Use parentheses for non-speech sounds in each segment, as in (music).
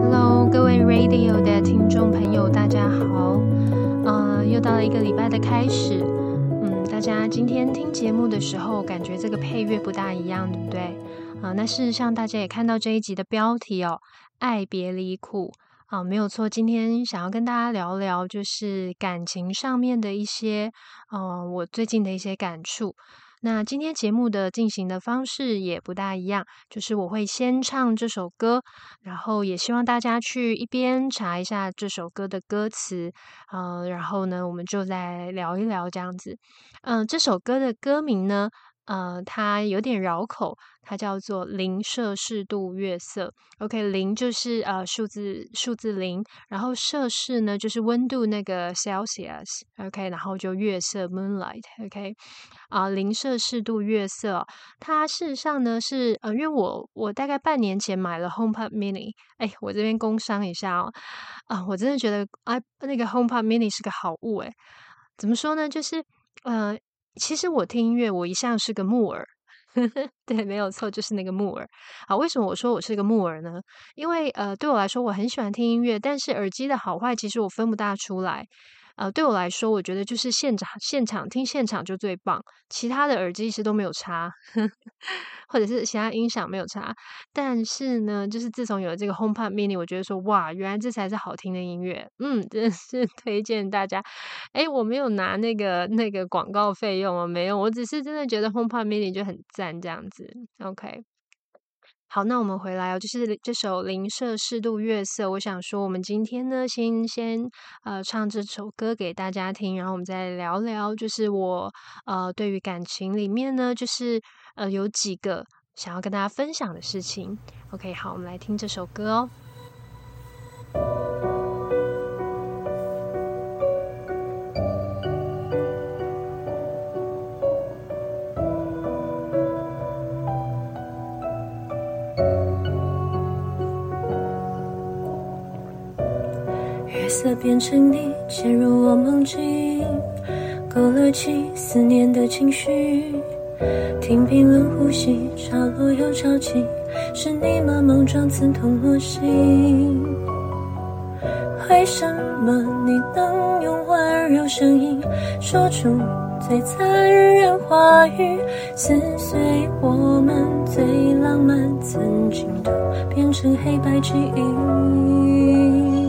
Hello，各位 Radio 的听众朋友，大家好。呃，又到了一个礼拜的开始。嗯，大家今天听节目的时候，感觉这个配乐不大一样，对不对？啊，那事实上大家也看到这一集的标题哦，“爱别离苦”。啊，没有错。今天想要跟大家聊聊，就是感情上面的一些，呃，我最近的一些感触。那今天节目的进行的方式也不大一样，就是我会先唱这首歌，然后也希望大家去一边查一下这首歌的歌词，呃，然后呢，我们就来聊一聊这样子。嗯，这首歌的歌名呢？呃，它有点绕口，它叫做零摄氏度月色。OK，零就是呃数字数字零，然后摄氏呢就是温度那个 Celsius。OK，然后就月色 Moonlight。OK，啊，零摄氏度月色，它事实上呢是呃，因为我我大概半年前买了 HomePod Mini，哎，我这边工商一下哦，啊，我真的觉得啊那个 HomePod Mini 是个好物哎，怎么说呢？就是呃。其实我听音乐，我一向是个木耳，(laughs) 对，没有错，就是那个木耳。啊，为什么我说我是个木耳呢？因为呃，对我来说，我很喜欢听音乐，但是耳机的好坏，其实我分不大出来。呃，对我来说，我觉得就是现场现场听现场就最棒，其他的耳机其实都没有差，(laughs) 或者是其他音响没有差。但是呢，就是自从有了这个 HomePod Mini，我觉得说哇，原来这才是好听的音乐。嗯，真是 (laughs) 推荐大家。哎，我没有拿那个那个广告费用啊，没有，我只是真的觉得 HomePod Mini 就很赞这样子。OK。好，那我们回来哦，就是这首零摄氏度月色。我想说，我们今天呢，先先呃唱这首歌给大家听，然后我们再聊聊，就是我呃对于感情里面呢，就是呃有几个想要跟大家分享的事情。OK，好，我们来听这首歌哦。色变成你，潜入我梦境，勾勒起思念的情绪。听冰冷呼吸，潮落又潮起，是你吗？莽撞刺痛我心。为什么你能用温柔声音说出最残忍话语，撕碎我们最浪漫曾经都变成黑白记忆？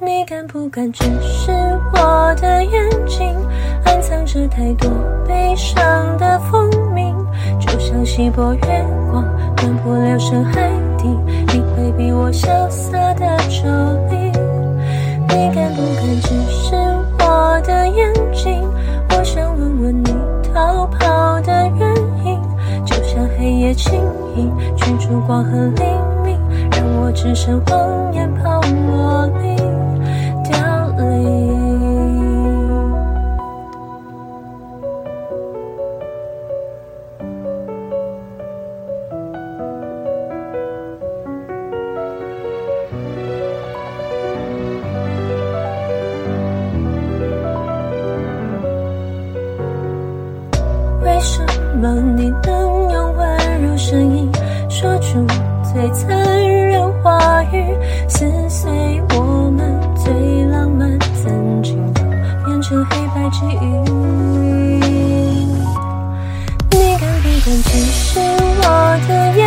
你敢不敢直视我的眼睛？暗藏着太多悲伤的蜂鸣，就像稀薄月光，断不了深海底。你会比我潇洒的抽离。你敢不敢直视我的眼睛？我想问问你逃跑的原因，就像黑夜轻盈，驱逐光和黎明，让我只剩谎言泡沫能用温柔声音说出最残忍话语，撕碎我们最浪漫曾经都变成黑白记忆？你敢不敢直视我的眼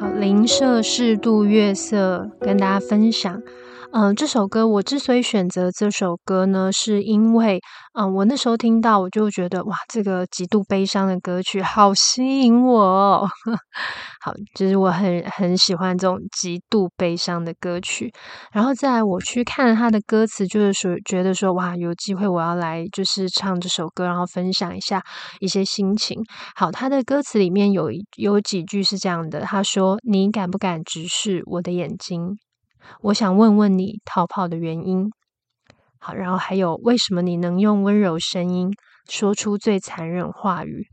好零摄氏度月色，跟大家分享。嗯，这首歌我之所以选择这首歌呢，是因为，嗯，我那时候听到我就觉得，哇，这个极度悲伤的歌曲好吸引我，哦，(laughs) 好，就是我很很喜欢这种极度悲伤的歌曲。然后再我去看他的歌词，就是说觉得说，哇，有机会我要来就是唱这首歌，然后分享一下一些心情。好，他的歌词里面有有几句是这样的，他说：“你敢不敢直视我的眼睛？”我想问问你逃跑的原因。好，然后还有为什么你能用温柔声音说出最残忍话语？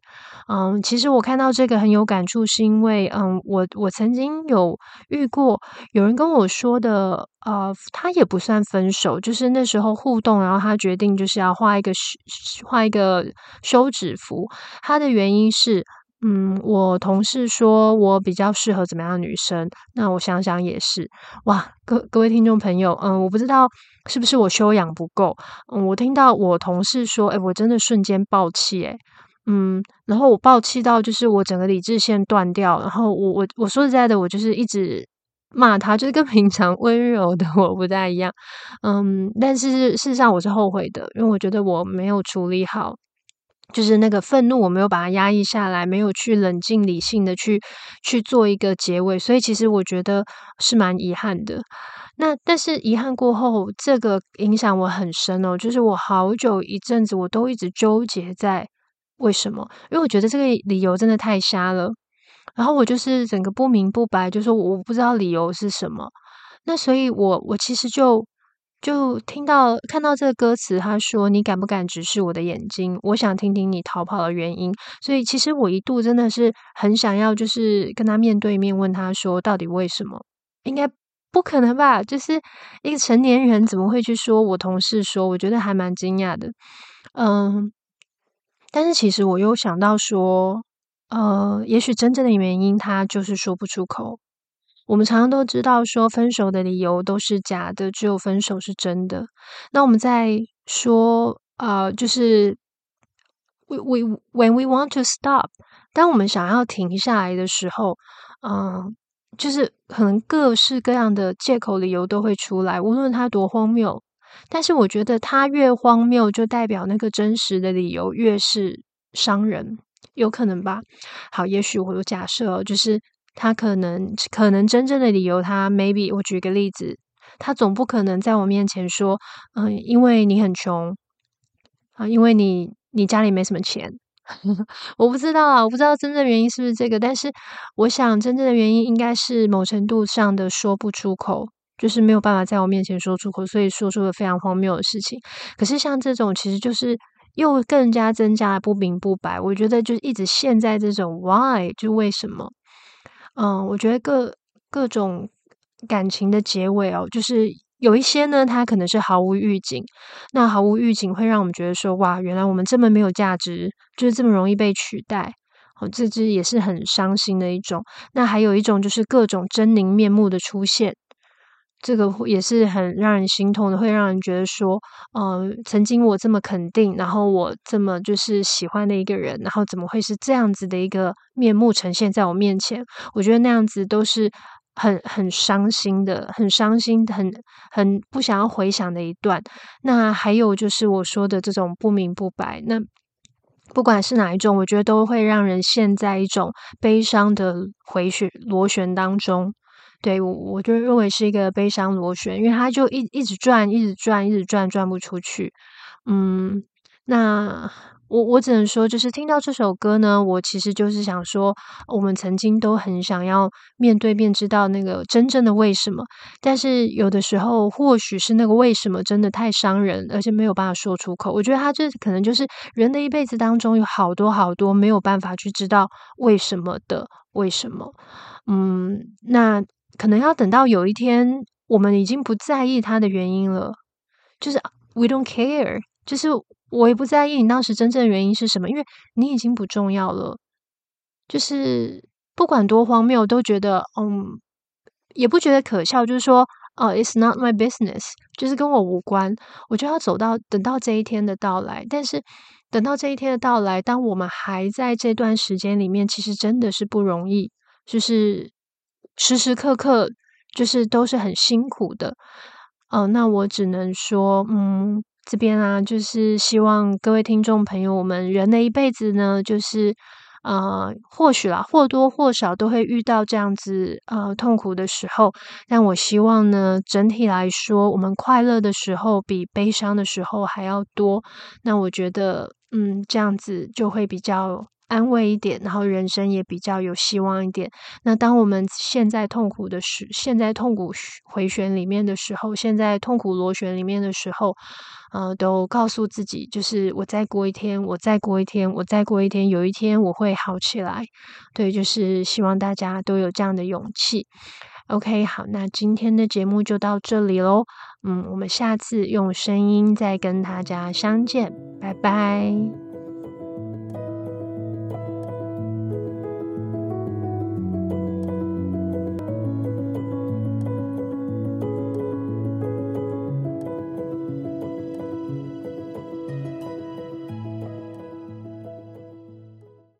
嗯，其实我看到这个很有感触，是因为嗯，我我曾经有遇过有人跟我说的，呃，他也不算分手，就是那时候互动，然后他决定就是要画一个画一个休止符。他的原因是。嗯，我同事说我比较适合怎么样的女生？那我想想也是，哇，各各位听众朋友，嗯，我不知道是不是我修养不够，嗯，我听到我同事说，哎，我真的瞬间爆气，哎，嗯，然后我爆气到就是我整个理智线断掉，然后我我我说实在的，我就是一直骂他，就是跟平常温柔的我不太一样，嗯，但是事实上我是后悔的，因为我觉得我没有处理好。就是那个愤怒，我没有把它压抑下来，没有去冷静理性的去去做一个结尾，所以其实我觉得是蛮遗憾的。那但是遗憾过后，这个影响我很深哦，就是我好久一阵子我都一直纠结在为什么，因为我觉得这个理由真的太瞎了。然后我就是整个不明不白，就说我不知道理由是什么。那所以我我其实就。就听到看到这个歌词，他说：“你敢不敢直视我的眼睛？我想听听你逃跑的原因。”所以其实我一度真的是很想要，就是跟他面对面问他说：“到底为什么？”应该不可能吧？就是一个成年人怎么会去说？我同事说，我觉得还蛮惊讶的。嗯，但是其实我又想到说，呃，也许真正的原因他就是说不出口。我们常常都知道说分手的理由都是假的，只有分手是真的。那我们在说啊，就是 we we when we want to stop，当我们想要停下来的时候，嗯，就是可能各式各样的借口理由都会出来，无论它多荒谬。但是我觉得它越荒谬，就代表那个真实的理由越是伤人，有可能吧？好，也许我有假设，就是。他可能可能真正的理由，他 maybe 我举个例子，他总不可能在我面前说，嗯，因为你很穷啊，因为你你家里没什么钱，(laughs) 我不知道啊，我不知道真正原因是不是这个，但是我想真正的原因应该是某程度上的说不出口，就是没有办法在我面前说出口，所以说出了非常荒谬的事情。可是像这种，其实就是又更加增加了不明不白，我觉得就是一直陷在这种 why 就为什么。嗯，我觉得各各种感情的结尾哦，就是有一些呢，它可能是毫无预警。那毫无预警会让我们觉得说，哇，原来我们这么没有价值，就是这么容易被取代。哦，这只也是很伤心的一种。那还有一种就是各种狰狞面目的出现。这个也是很让人心痛的，会让人觉得说，呃，曾经我这么肯定，然后我这么就是喜欢的一个人，然后怎么会是这样子的一个面目呈现在我面前？我觉得那样子都是很很伤心的，很伤心，很很不想要回想的一段。那还有就是我说的这种不明不白，那不管是哪一种，我觉得都会让人陷在一种悲伤的回旋螺旋当中。对，我我就认为是一个悲伤螺旋，因为它就一一直转，一直转，一直转，转不出去。嗯，那我我只能说，就是听到这首歌呢，我其实就是想说，我们曾经都很想要面对面，知道那个真正的为什么。但是有的时候，或许是那个为什么真的太伤人，而且没有办法说出口。我觉得他这可能就是人的一辈子当中有好多好多没有办法去知道为什么的为什么。嗯，那。可能要等到有一天，我们已经不在意他的原因了，就是 we don't care，就是我也不在意你当时真正的原因是什么，因为你已经不重要了。就是不管多荒谬，都觉得嗯，也不觉得可笑。就是说，哦，it's not my business，就是跟我无关。我就要走到等到这一天的到来，但是等到这一天的到来，当我们还在这段时间里面，其实真的是不容易，就是。时时刻刻就是都是很辛苦的，哦，那我只能说，嗯，这边啊，就是希望各位听众朋友，我们人的一辈子呢，就是。呃，或许啦，或多或少都会遇到这样子呃痛苦的时候，但我希望呢，整体来说，我们快乐的时候比悲伤的时候还要多。那我觉得，嗯，这样子就会比较。安慰一点，然后人生也比较有希望一点。那当我们现在痛苦的时，现在痛苦回旋里面的时候，现在痛苦螺旋里面的时候，呃，都告诉自己，就是我再过一天，我再过一天，我再过一天，有一天我会好起来。对，就是希望大家都有这样的勇气。OK，好，那今天的节目就到这里喽。嗯，我们下次用声音再跟大家相见，拜拜。